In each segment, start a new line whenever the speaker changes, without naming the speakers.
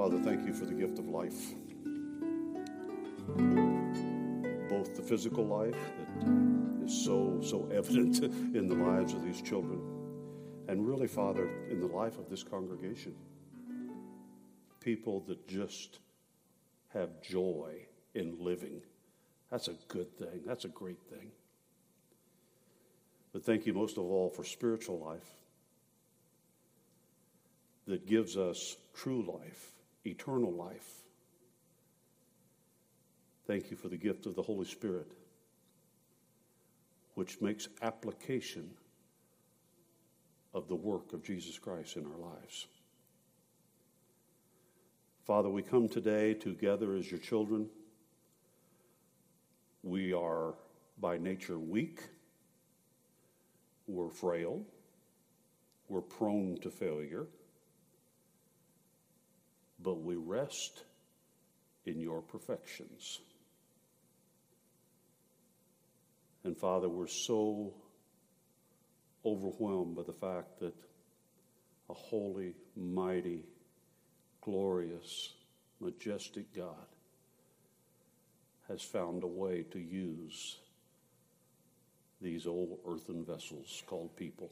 Father, thank you for the gift of life. Both the physical life that is so, so evident in the lives of these children, and really, Father, in the life of this congregation. People that just have joy in living. That's a good thing. That's a great thing. But thank you most of all for spiritual life that gives us true life, eternal life. Thank you for the gift of the Holy Spirit, which makes application of the work of Jesus Christ in our lives. Father, we come today together as your children. We are by nature weak, we're frail, we're prone to failure but we rest in your perfections. And Father, we're so overwhelmed by the fact that a holy, mighty, glorious, majestic God has found a way to use these old earthen vessels called people.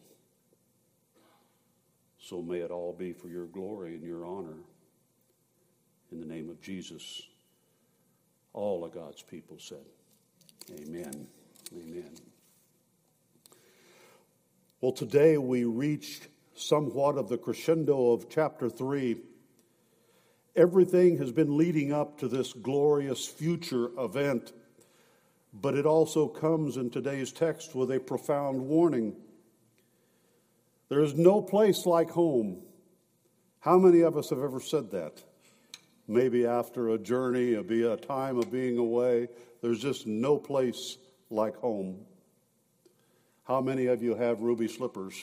So may it all be for your glory and your honor in the name of Jesus. All of God's people said, Amen. Amen. Well, today we reached somewhat of the crescendo of chapter 3. Everything has been leading up to this glorious future event, but it also comes in today's text with a profound warning. There is no place like home. How many of us have ever said that? Maybe after a journey, a, be a time of being away. There's just no place like home. How many of you have ruby slippers?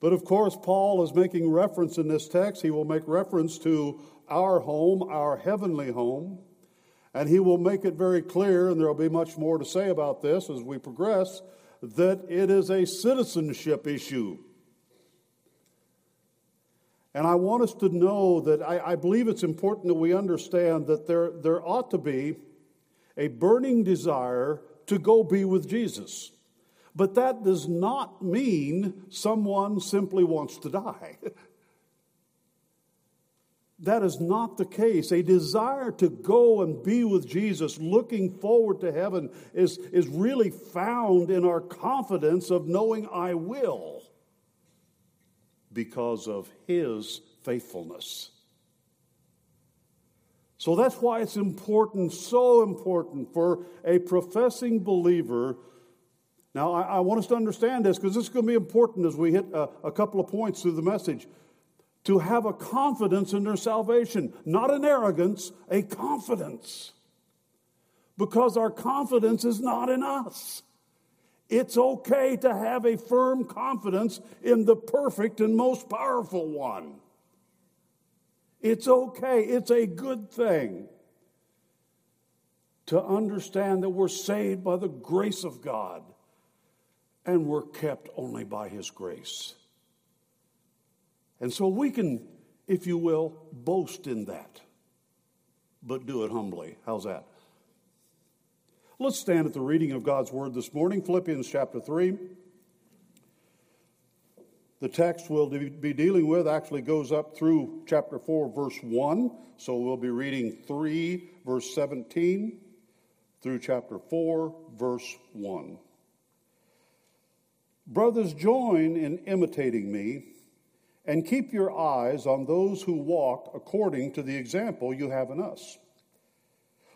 But of course, Paul is making reference in this text. He will make reference to our home, our heavenly home. And he will make it very clear, and there will be much more to say about this as we progress, that it is a citizenship issue. And I want us to know that I, I, believe it's important that we understand that there, there ought to be a burning desire to go be with Jesus. But that does not mean someone simply wants to die. that is not the case. A desire to go and be with Jesus, looking forward to heaven, is, is really found in our confidence of knowing I will because of his faithfulness. So that's why it's important, so important for a professing believer. Now, I, I want us to understand this because this is going to be important as we hit a, a couple of points through the message. To have a confidence in their salvation, not an arrogance, a confidence. Because our confidence is not in us. It's okay to have a firm confidence in the perfect and most powerful one. It's okay, it's a good thing to understand that we're saved by the grace of God and we're kept only by His grace. And so we can, if you will, boast in that, but do it humbly. How's that? Let's stand at the reading of God's word this morning, Philippians chapter 3. The text we'll be dealing with actually goes up through chapter 4, verse 1. So we'll be reading 3, verse 17, through chapter 4, verse 1. Brothers, join in imitating me and keep your eyes on those who walk according to the example you have in us.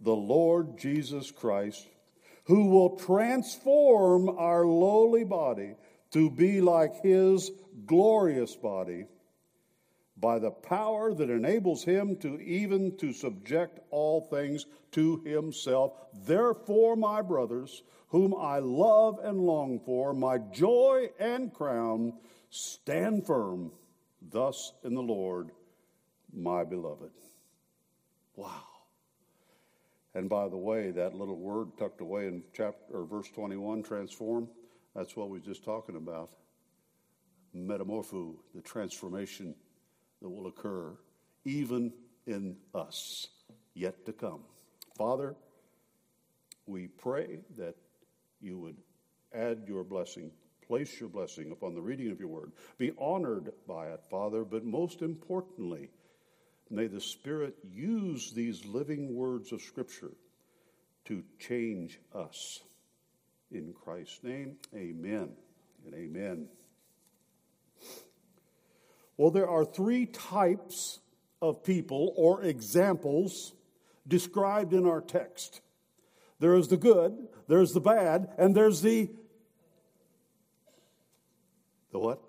the Lord Jesus Christ, who will transform our lowly body to be like his glorious body by the power that enables him to even to subject all things to himself. Therefore, my brothers, whom I love and long for, my joy and crown, stand firm thus in the Lord, my beloved. Wow. And by the way, that little word tucked away in chapter or verse 21, transform, that's what we are just talking about. Metamorpho, the transformation that will occur even in us yet to come. Father, we pray that you would add your blessing, place your blessing upon the reading of your word. Be honored by it, Father, but most importantly, may the Spirit use these living words of Scripture to change us. In Christ's name, amen and amen. Well, there are three types of people or examples described in our text there is the good, there's the bad, and there's the. The what?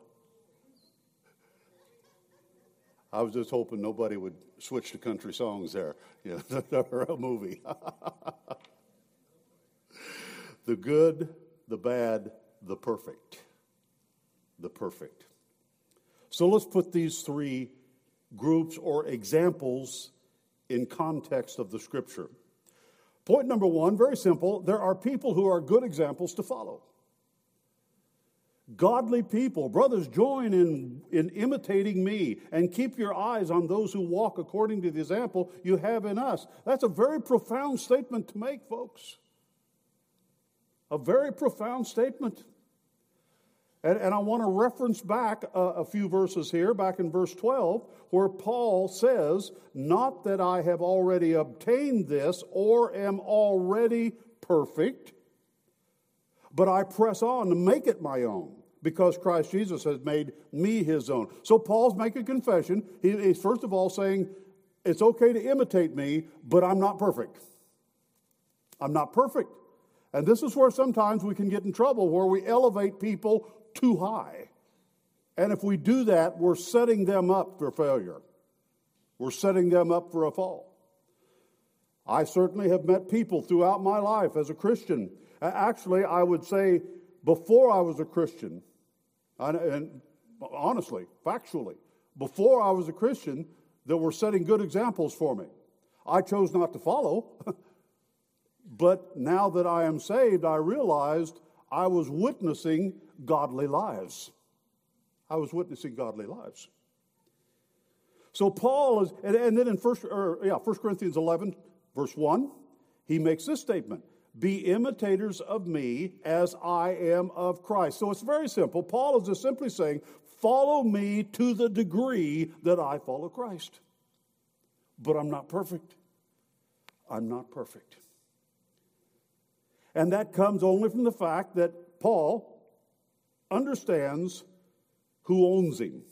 I was just hoping nobody would switch to country songs there. Yeah, or a movie. the good, the bad, the perfect. The perfect. So let's put these three groups or examples in context of the scripture. Point number one, very simple there are people who are good examples to follow. Godly people, brothers, join in, in imitating me and keep your eyes on those who walk according to the example you have in us. That's a very profound statement to make, folks. A very profound statement. And, and I want to reference back a, a few verses here, back in verse 12, where Paul says, Not that I have already obtained this or am already perfect, but I press on to make it my own because Christ Jesus has made me his own. So Paul's making a confession. He, he's first of all saying, It's okay to imitate me, but I'm not perfect. I'm not perfect. And this is where sometimes we can get in trouble, where we elevate people too high. And if we do that, we're setting them up for failure. We're setting them up for a fall. I certainly have met people throughout my life as a Christian. Actually, I would say before I was a Christian, and honestly, factually, before I was a Christian, that were setting good examples for me. I chose not to follow, but now that I am saved, I realized I was witnessing godly lives. I was witnessing godly lives. So Paul is, and, and then in first, or, yeah, 1 Corinthians 11, verse 1, he makes this statement Be imitators of me as I am of Christ. So it's very simple. Paul is just simply saying, Follow me to the degree that I follow Christ. But I'm not perfect. I'm not perfect. And that comes only from the fact that Paul understands who owns him.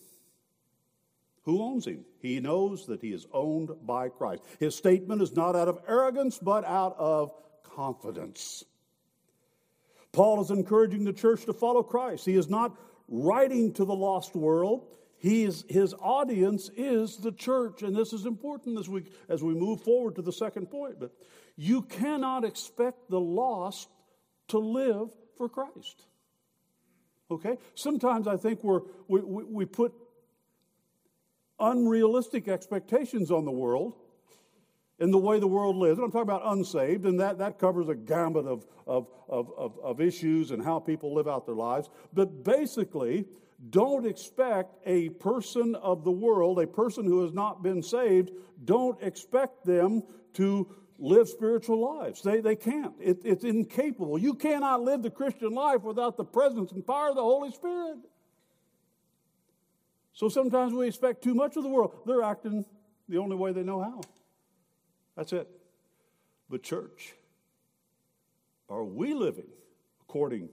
Who owns him? He knows that he is owned by Christ. His statement is not out of arrogance, but out of confidence. Paul is encouraging the church to follow Christ. He is not writing to the lost world. He is, his audience is the church, and this is important as we, as we move forward to the second point. But you cannot expect the lost to live for Christ. Okay? Sometimes I think we're, we, we, we put unrealistic expectations on the world in the way the world lives. And I'm talking about unsaved, and that, that covers a gamut of, of, of, of, of issues and how people live out their lives. But basically, don't expect a person of the world, a person who has not been saved, don't expect them to live spiritual lives. They, they can't. It, it's incapable. You cannot live the Christian life without the presence and power of the Holy Spirit. So sometimes we expect too much of the world. They're acting the only way they know how. That's it. But, church, are we living according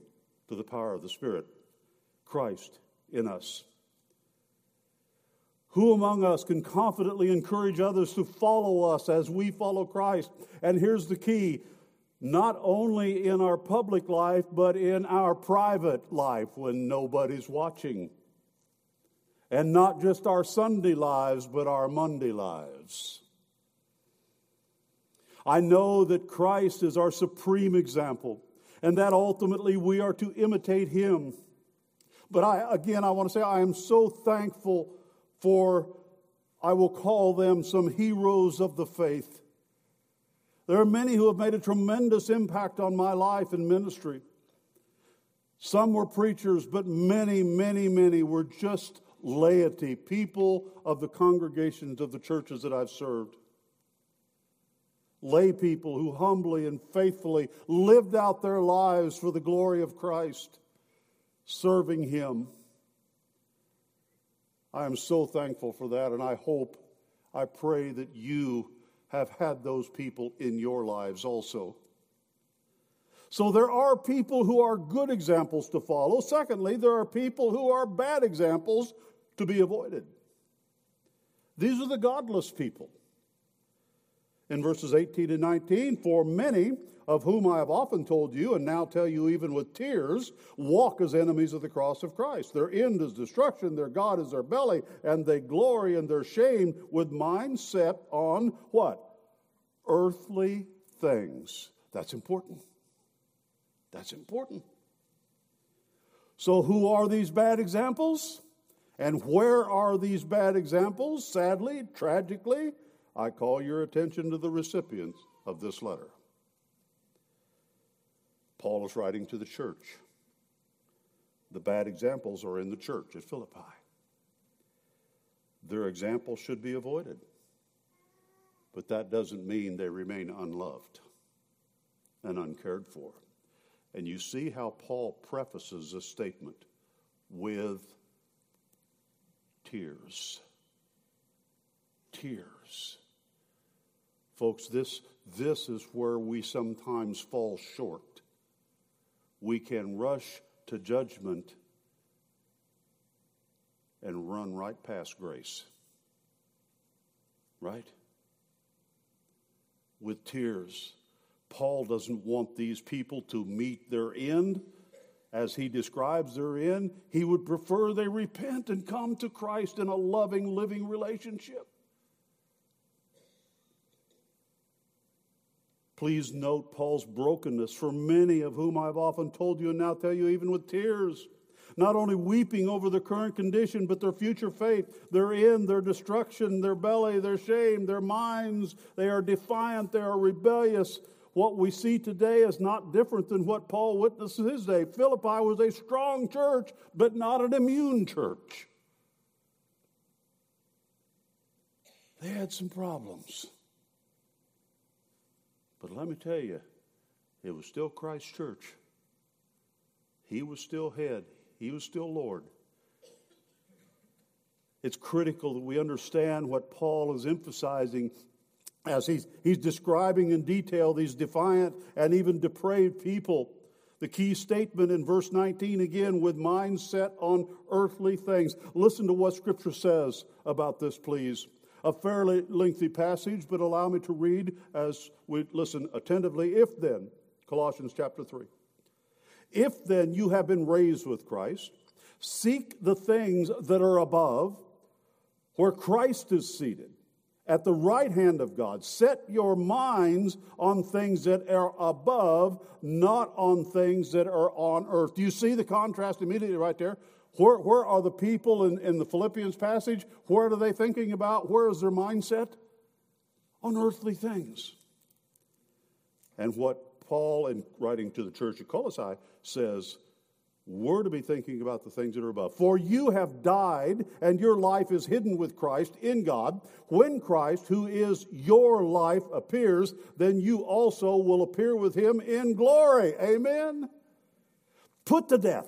to the power of the Spirit, Christ in us? Who among us can confidently encourage others to follow us as we follow Christ? And here's the key not only in our public life, but in our private life when nobody's watching. And not just our Sunday lives, but our Monday lives. I know that Christ is our supreme example, and that ultimately we are to imitate him. But I, again, I want to say I am so thankful for, I will call them some heroes of the faith there are many who have made a tremendous impact on my life and ministry. Some were preachers, but many, many, many were just laity, people of the congregations of the churches that I've served. Lay people who humbly and faithfully lived out their lives for the glory of Christ, serving Him. I am so thankful for that, and I hope, I pray that you have had those people in your lives also. So there are people who are good examples to follow. Secondly, there are people who are bad examples to be avoided. These are the godless people. In verses 18 and 19, for many of whom I have often told you, and now tell you even with tears, walk as enemies of the cross of Christ. Their end is destruction, their God is their belly, and they glory in their shame with mind set on what? Earthly things. That's important. That's important. So, who are these bad examples? And where are these bad examples? Sadly, tragically, I call your attention to the recipients of this letter. Paul is writing to the church. The bad examples are in the church at Philippi. Their examples should be avoided. But that doesn't mean they remain unloved and uncared for. And you see how Paul prefaces this statement with tears. Tears. Folks, this, this is where we sometimes fall short we can rush to judgment and run right past grace. Right? With tears. Paul doesn't want these people to meet their end as he describes their end. He would prefer they repent and come to Christ in a loving, living relationship. Please note Paul's brokenness, for many of whom I've often told you and now tell you, even with tears. Not only weeping over their current condition, but their future fate, their end, their destruction, their belly, their shame, their minds. They are defiant, they are rebellious. What we see today is not different than what Paul witnessed his day. Philippi was a strong church, but not an immune church. They had some problems. But let me tell you, it was still Christ's church. He was still head, He was still Lord. It's critical that we understand what Paul is emphasizing as he's, he's describing in detail these defiant and even depraved people. The key statement in verse 19 again, with minds set on earthly things. Listen to what Scripture says about this, please a fairly lengthy passage, but allow me to read as we listen attentively. If then, Colossians chapter 3, if then you have been raised with Christ, seek the things that are above, where Christ is seated at the right hand of God. Set your minds on things that are above, not on things that are on earth. Do you see the contrast immediately right there? Where, where are the people in, in the Philippians passage? Where are they thinking about? Where is their mindset? On earthly things. And what Paul, in writing to the church at Colossae, says we're to be thinking about the things that are above. For you have died, and your life is hidden with Christ in God. When Christ, who is your life, appears, then you also will appear with him in glory. Amen? Put to death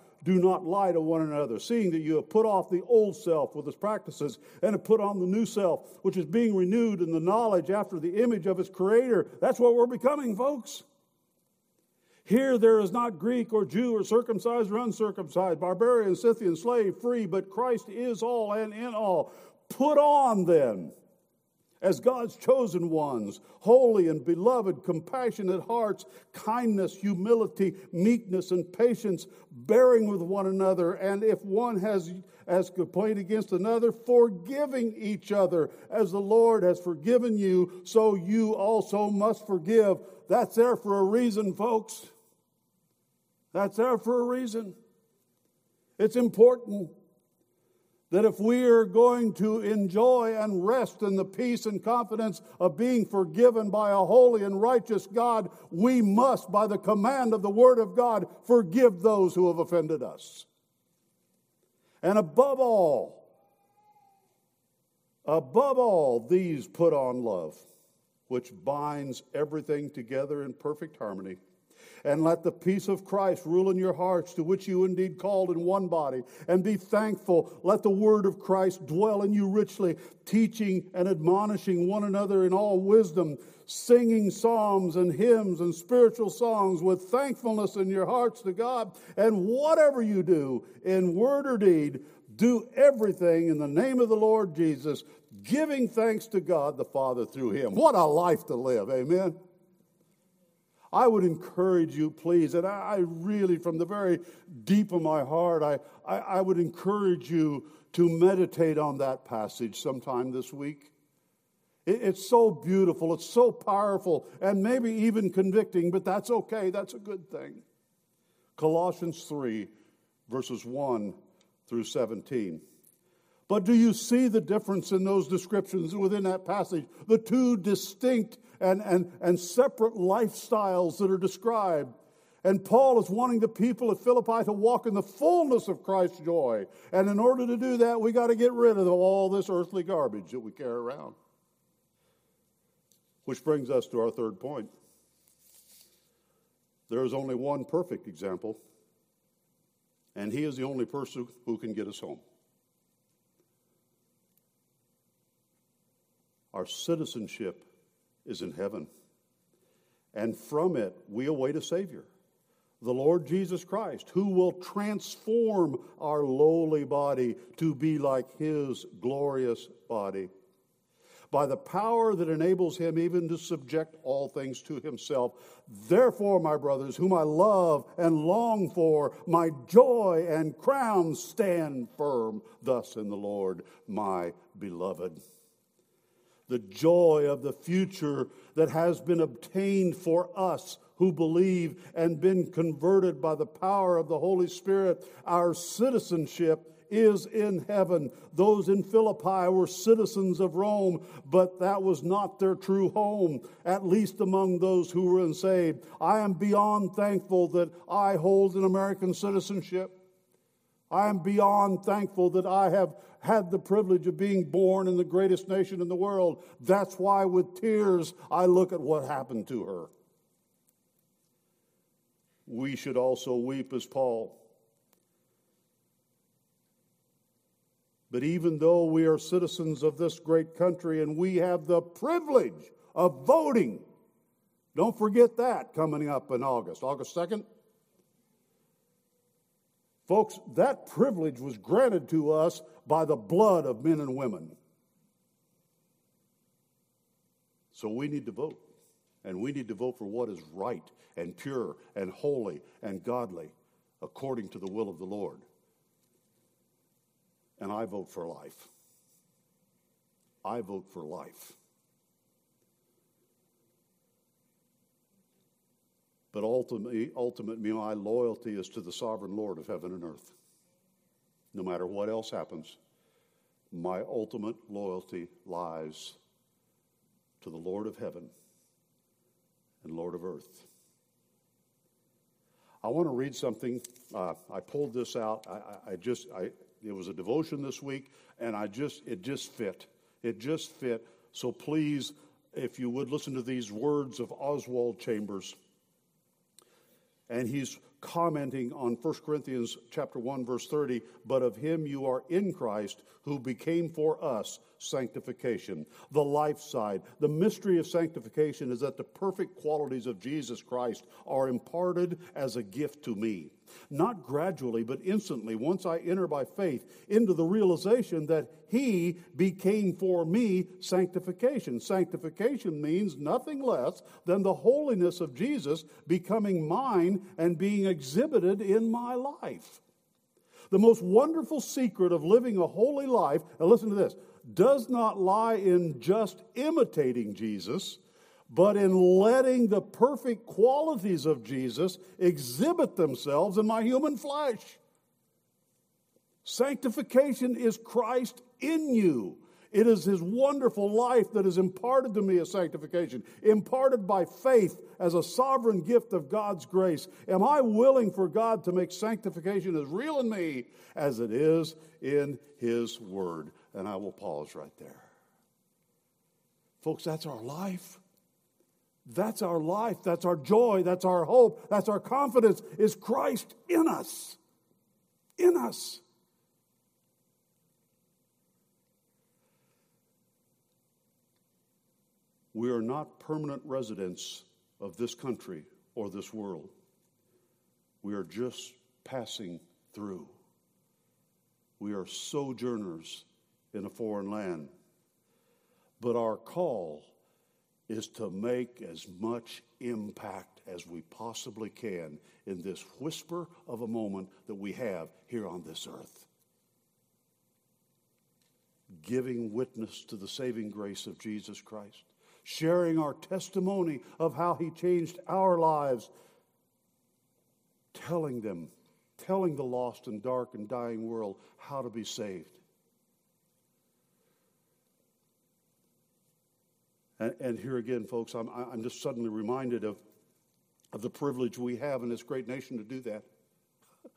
Do not lie to one another, seeing that you have put off the old self with its practices and have put on the new self, which is being renewed in the knowledge after the image of its creator. That's what we're becoming, folks. Here there is not Greek or Jew or circumcised or uncircumcised, barbarian, Scythian, slave, free, but Christ is all and in all. Put on then as God's chosen ones, holy and beloved, compassionate hearts, kindness, humility, meekness, and patience, bearing with one another, and if one has has complained against another, forgiving each other, as the Lord has forgiven you, so you also must forgive. That's there for a reason, folks. That's there for a reason. It's important that if we are going to enjoy and rest in the peace and confidence of being forgiven by a holy and righteous God, we must, by the command of the Word of God, forgive those who have offended us. And above all, above all, these put on love, which binds everything together in perfect harmony. And let the peace of Christ rule in your hearts, to which you indeed called in one body. And be thankful. Let the word of Christ dwell in you richly, teaching and admonishing one another in all wisdom, singing psalms and hymns and spiritual songs with thankfulness in your hearts to God. And whatever you do, in word or deed, do everything in the name of the Lord Jesus, giving thanks to God the Father through him. What a life to live. Amen. I would encourage you, please, and I, really, from the very deep of my heart, I, I, I would encourage you to meditate on that passage sometime this week. It, it's so beautiful, it's so powerful, and maybe even convicting, but that's okay, that's a good thing. Colossians 3, verses 1 through 17. But do you see the difference in those descriptions within that passage? The two distinct and, and, and separate lifestyles that are described. And Paul is wanting the people at Philippi to walk in the fullness of Christ's joy. And in order to do that, we got to get rid of all this earthly garbage that we carry around. Which brings us to our third point. There is only one perfect example, and he is the only person who can get us home. Our citizenship is in heaven. And from it, we await a Savior, the Lord Jesus Christ, who will transform our lowly body to be like His glorious body by the power that enables him even to subject all things to himself. Therefore, my brothers, whom I love and long for, my joy and crown, stand firm thus in the Lord, my beloved the joy of the future that has been obtained for us who believe and been converted by the power of the Holy Spirit. Our citizenship is in heaven. Those in Philippi were citizens of Rome, but that was not their true home, at least among those who were unsaved. I am beyond thankful that I hold an American citizenship. I am beyond thankful that I have had the privilege of being born in the greatest nation in the world. That's why, with tears, I look at what happened to her. We should also weep as Paul. But even though we are citizens of this great country and we have the privilege of voting, don't forget that coming up in August, August 2nd. Folks, that privilege was granted to us by the blood of men and women. So we need to vote. And we need to vote for what is right and pure and holy and godly according to the will of the Lord. And I vote for life. I vote for life. But ultimately, ultimately, my loyalty is to the sovereign Lord of heaven and earth. No matter what else happens, my ultimate loyalty lies to the Lord of heaven and Lord of earth. I want to read something. Uh, I pulled this out. I, I, just, I, it was a devotion this week, and I just, it just fit. It just fit. So please, if you would listen to these words of Oswald Chambers and he's commenting on 1 Corinthians chapter 1 verse 30, but of him you are in Christ who became for us sanctification. The life side, the mystery of sanctification is that the perfect qualities of Jesus Christ are imparted as a gift to me. Not gradually, but instantly, once I enter by faith into the realization that He became for me sanctification. Sanctification means nothing less than the holiness of Jesus becoming mine and being exhibited in my life. The most wonderful secret of living a holy life, and listen to this, does not lie in just imitating Jesus, but in letting the perfect qualities of Jesus exhibit themselves in my human flesh. Sanctification is Christ in you. It is his wonderful life that is imparted to me as sanctification, imparted by faith as a sovereign gift of God's grace. Am I willing for God to make sanctification as real in me as it is in his word? And I will pause right there. Folks, that's our life. That's our life. That's our joy. That's our hope. That's our confidence is Christ in us. In us. We are not permanent residents of this country or this world. We are just passing through. We are sojourners in a foreign land. But our call is to make as much impact as we possibly can in this whisper of a moment that we have here on this earth. Giving witness to the saving grace of Jesus Christ sharing our testimony of how He changed our lives, telling them, telling the lost and dark and dying world how to be saved. And, and here again, folks, I'm, I'm just suddenly reminded of, of the privilege we have in this great nation to do that.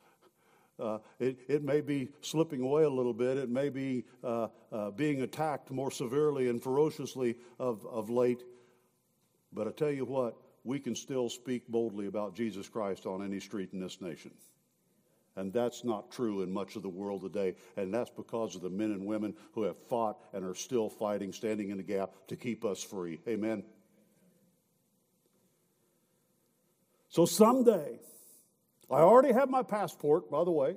Uh, it, it may be slipping away a little bit. It may be uh, uh, being attacked more severely and ferociously of, of late. But I tell you what, we can still speak boldly about Jesus Christ on any street in this nation. And that's not true in much of the world today. And that's because of the men and women who have fought and are still fighting, standing in the gap to keep us free. Amen. So someday, I already have my passport, by the way.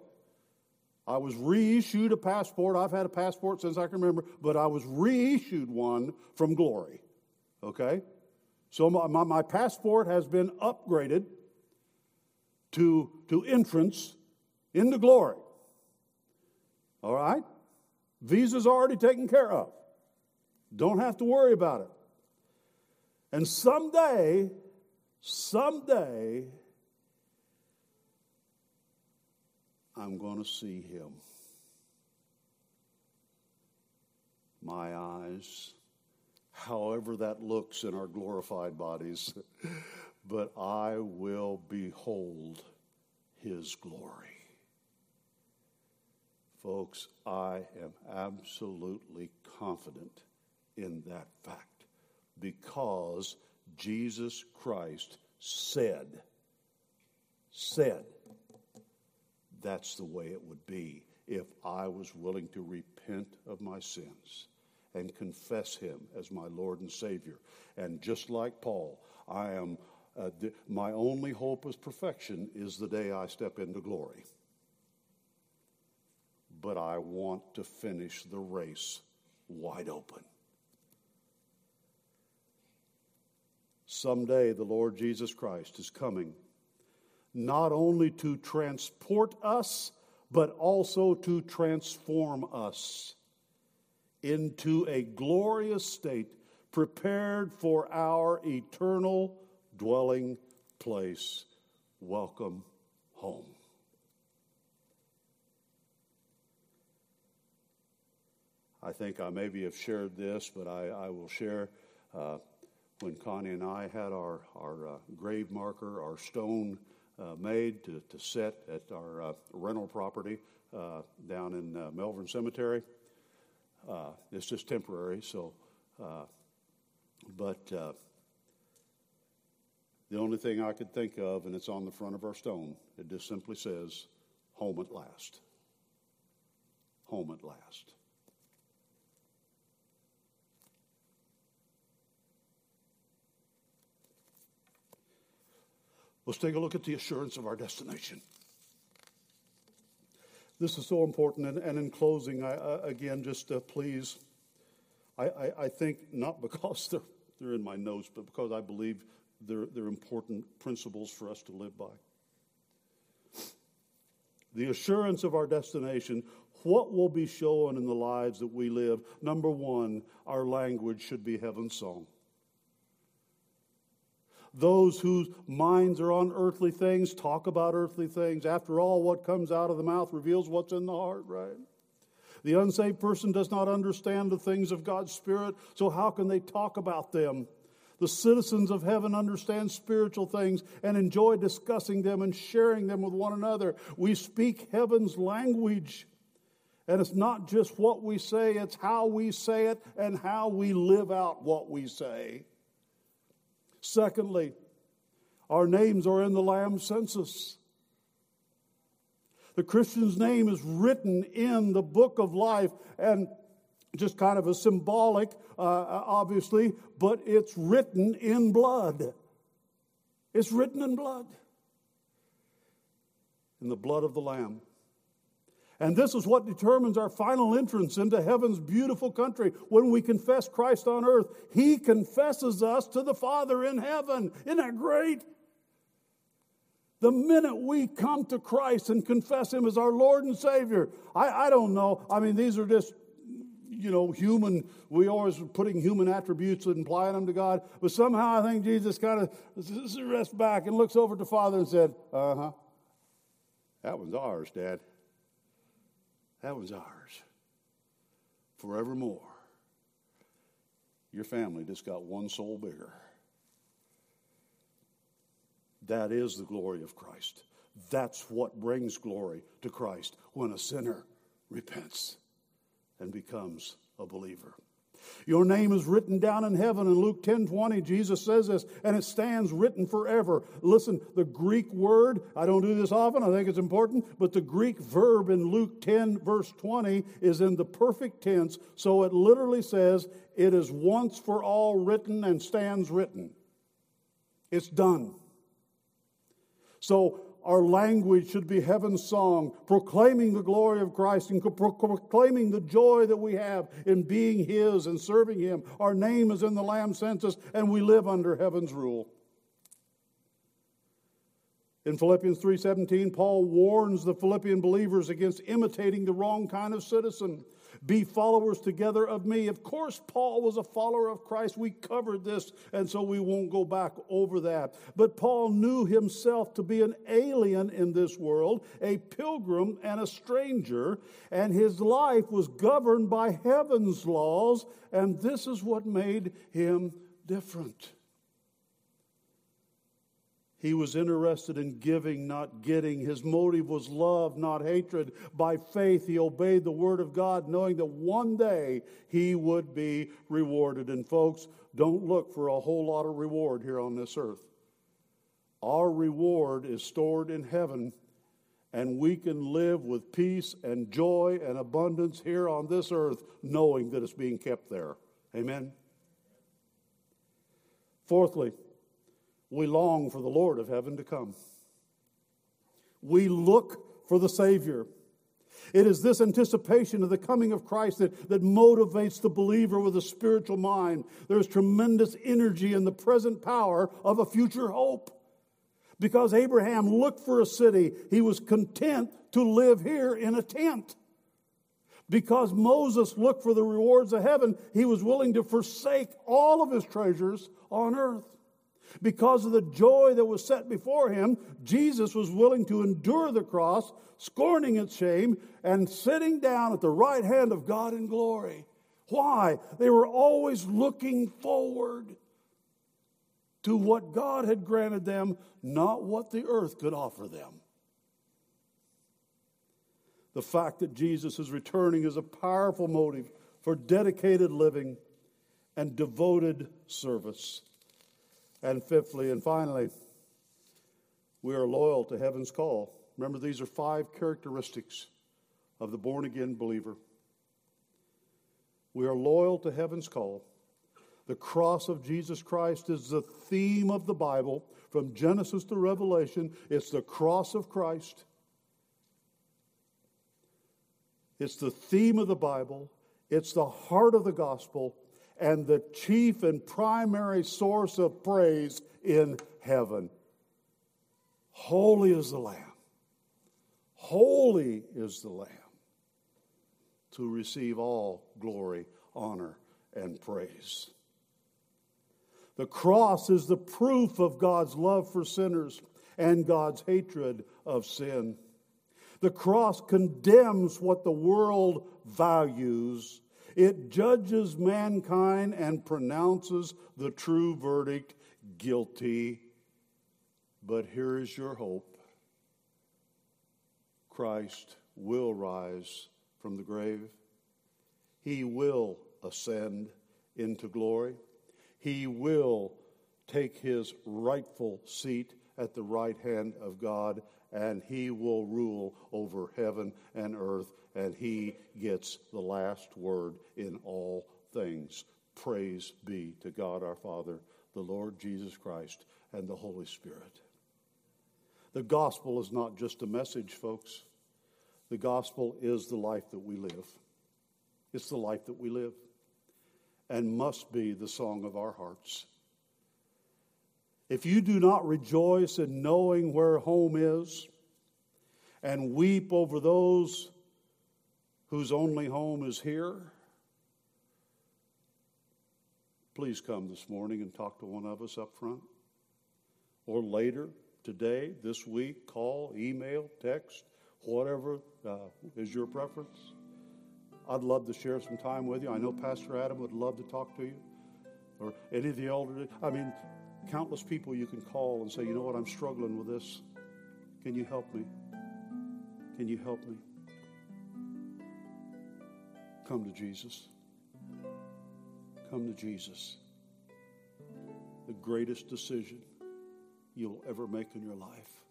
I was reissued a passport. I've had a passport since I can remember, but I was reissued one from Glory. Okay? So my, my, my passport has been upgraded to, to entrance into glory. All right? Visa's already taken care of. Don't have to worry about it. And someday, someday, I'm going to see him. My eyes, however that looks in our glorified bodies, but I will behold his glory. Folks, I am absolutely confident in that fact because Jesus Christ said, said, that's the way it would be if I was willing to repent of my sins and confess Him as my Lord and Savior. And just like Paul, I am. Uh, th- my only hope of perfection is the day I step into glory. But I want to finish the race wide open. Someday the Lord Jesus Christ is coming not only to transport us, but also to transform us into a glorious state prepared for our eternal dwelling place. Welcome home. I think I maybe have shared this, but I, I will share. Uh, when Connie and I had our, our uh, grave marker, our stone uh, made to, to set at our uh, rental property uh, down in uh, Melbourne Cemetery. It's just temporary, so, but The only thing I could think of, and it's on the front of our stone, it just simply says, Home at last. Home at last. Let's take a look at the assurance of our destination. This is so important. And, and in closing, I, uh, again, just uh, please, I, I, I, think not because they're, they're in my notes, but because I believe they're, they're important principles for us to live by. The assurance of our destination, what will be shown in the lives that we live? Number one, our language should be heaven's song those whose minds are on earthly things talk about earthly things. After all, what comes out of the mouth reveals what's in the heart, right? The unsaved person does not understand the things of God's Spirit, so how can they talk about them? The citizens of heaven understand spiritual things and enjoy discussing them and sharing them with one another. We speak heaven's language. And it's not just what we say, it's how we say it and how we live out what we say. Secondly, our names are in the Lamb census. The Christian's name is written in the book of life, and just kind of a symbolic, uh, uh, obviously, but it's written in blood. It's written in blood. In the blood of the Lamb. And this is what determines our final entrance into heaven's beautiful country. When we confess Christ on earth, He confesses us to the Father in heaven. Isn't that great? The minute we come to Christ and confess Him as our Lord and Savior, I, I don't know. I mean, these are just, you know, human. We always putting human attributes and applying them to God. But somehow I think Jesus kind of rests back and looks over to Father and said, Uh huh. That one's ours, Dad. That was ours forevermore. Your family just got one soul bigger. That is the glory of Christ. That's what brings glory to Christ when a sinner repents and becomes a believer. Your name is written down in heaven. In Luke 10 20, Jesus says this, and it stands written forever. Listen, the Greek word, I don't do this often, I think it's important, but the Greek verb in Luke 10, verse 20, is in the perfect tense. So it literally says, it is once for all written and stands written. It's done. So our language should be heaven's song, proclaiming the glory of Christ and proclaiming the joy that we have in being His and serving Him. Our name is in the Lamb census, and we live under heaven's rule. In Philippians 3:17, Paul warns the Philippian believers against imitating the wrong kind of citizen. Be followers together of me. Of course, Paul was a follower of Christ. We covered this, and so we won't go back over that. But Paul knew himself to be an alien in this world, a pilgrim and a stranger, and his life was governed by heaven's laws, and this is what made him different. He was interested in giving, not getting. His motive was love, not hatred. By faith, he obeyed the word of God, knowing that one day he would be rewarded. And, folks, don't look for a whole lot of reward here on this earth. Our reward is stored in heaven, and we can live with peace and joy and abundance here on this earth, knowing that it's being kept there. Amen. Fourthly, we long for the Lord of heaven to come. We look for the Savior. It is this anticipation of the coming of Christ that, that motivates the believer with a spiritual mind. There's tremendous energy in the present power of a future hope. Because Abraham looked for a city, he was content to live here in a tent. Because Moses looked for the rewards of heaven, he was willing to forsake all of his treasures on earth. Because of the joy that was set before him, Jesus was willing to endure the cross, scorning its shame, and sitting down at the right hand of God in glory. Why? They were always looking forward to what God had granted them, not what the earth could offer them. The fact that Jesus is returning is a powerful motive for dedicated living and devoted service. And fifthly and finally, we are loyal to heaven's call. Remember, these are five characteristics of the born again believer. We are loyal to heaven's call. The cross of Jesus Christ is the theme of the Bible from Genesis to Revelation. It's the cross of Christ. It's the theme of the Bible. It's the heart of the gospel and the chief and primary source of praise in heaven. Holy is the Lamb. Holy is the Lamb to receive all glory, honor, and praise. The cross is the proof of God's love for sinners and God's hatred of sin. The cross condemns what the world values. It judges mankind and pronounces the true verdict guilty. But here is your hope Christ will rise from the grave, He will ascend into glory. He will take his rightful seat at the right hand of God, and he will rule over heaven and earth, and he gets the last word in all things. Praise be to God our Father, the Lord Jesus Christ, and the Holy Spirit. The gospel is not just a message, folks. The gospel is the life that we live. It's the life that we live and must be the song of our hearts. If you do not rejoice in knowing where home is and weep over those whose only home is here, please come this morning and talk to one of us up front. Or later, today, this week, call, email, text, whatever uh, is your preference. I'd love to share some time with you. I know Pastor Adam would love to talk to you, or any of the elders. I mean, countless people you can call and say, you know what, I'm struggling with this. Can you help me? Can you help me? Come to Jesus. Come to Jesus. The greatest decision you'll ever make in your life.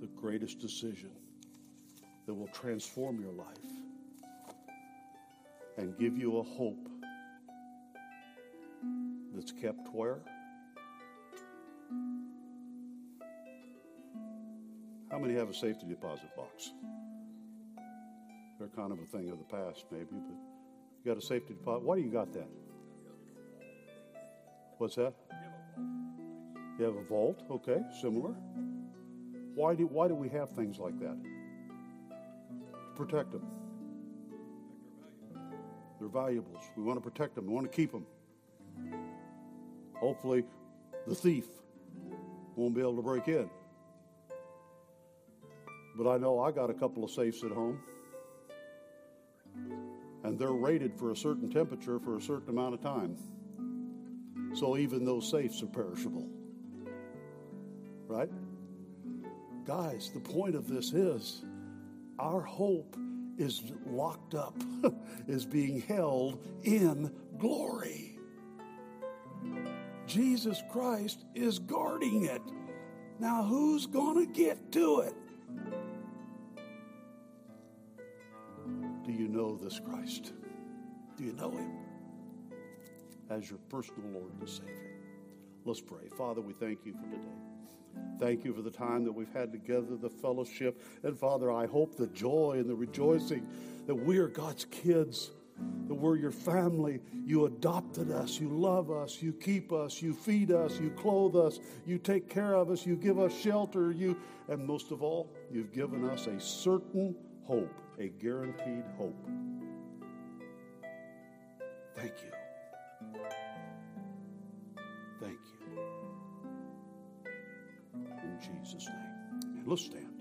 The greatest decision that will transform your life and give you a hope kept where? How many have a safety deposit box? They're kind of a thing of the past, maybe, but you got a safety deposit. Why do you got that? What's that? You have a vault, okay, similar. Why do, why do we have things like that? To protect them. They're valuables. We want to protect them, we want to keep them. Hopefully, the thief won't be able to break in. But I know I got a couple of safes at home, and they're rated for a certain temperature for a certain amount of time. So even those safes are perishable. Right? Guys, the point of this is our hope is locked up, is being held in glory. Jesus Christ is guarding it. Now, who's going to get to it? Do you know this Christ? Do you know him as your personal Lord and Savior? Let's pray. Father, we thank you for today. Thank you for the time that we've had together, the fellowship. And Father, I hope the joy and the rejoicing that we are God's kids, that we're your family. You adopted us, you love us, you keep us, you feed us, you clothe us, you take care of us, you give us shelter, you and most of all, you've given us a certain hope, a guaranteed hope. Thank you. Thank you. In Jesus' name. Let's stand.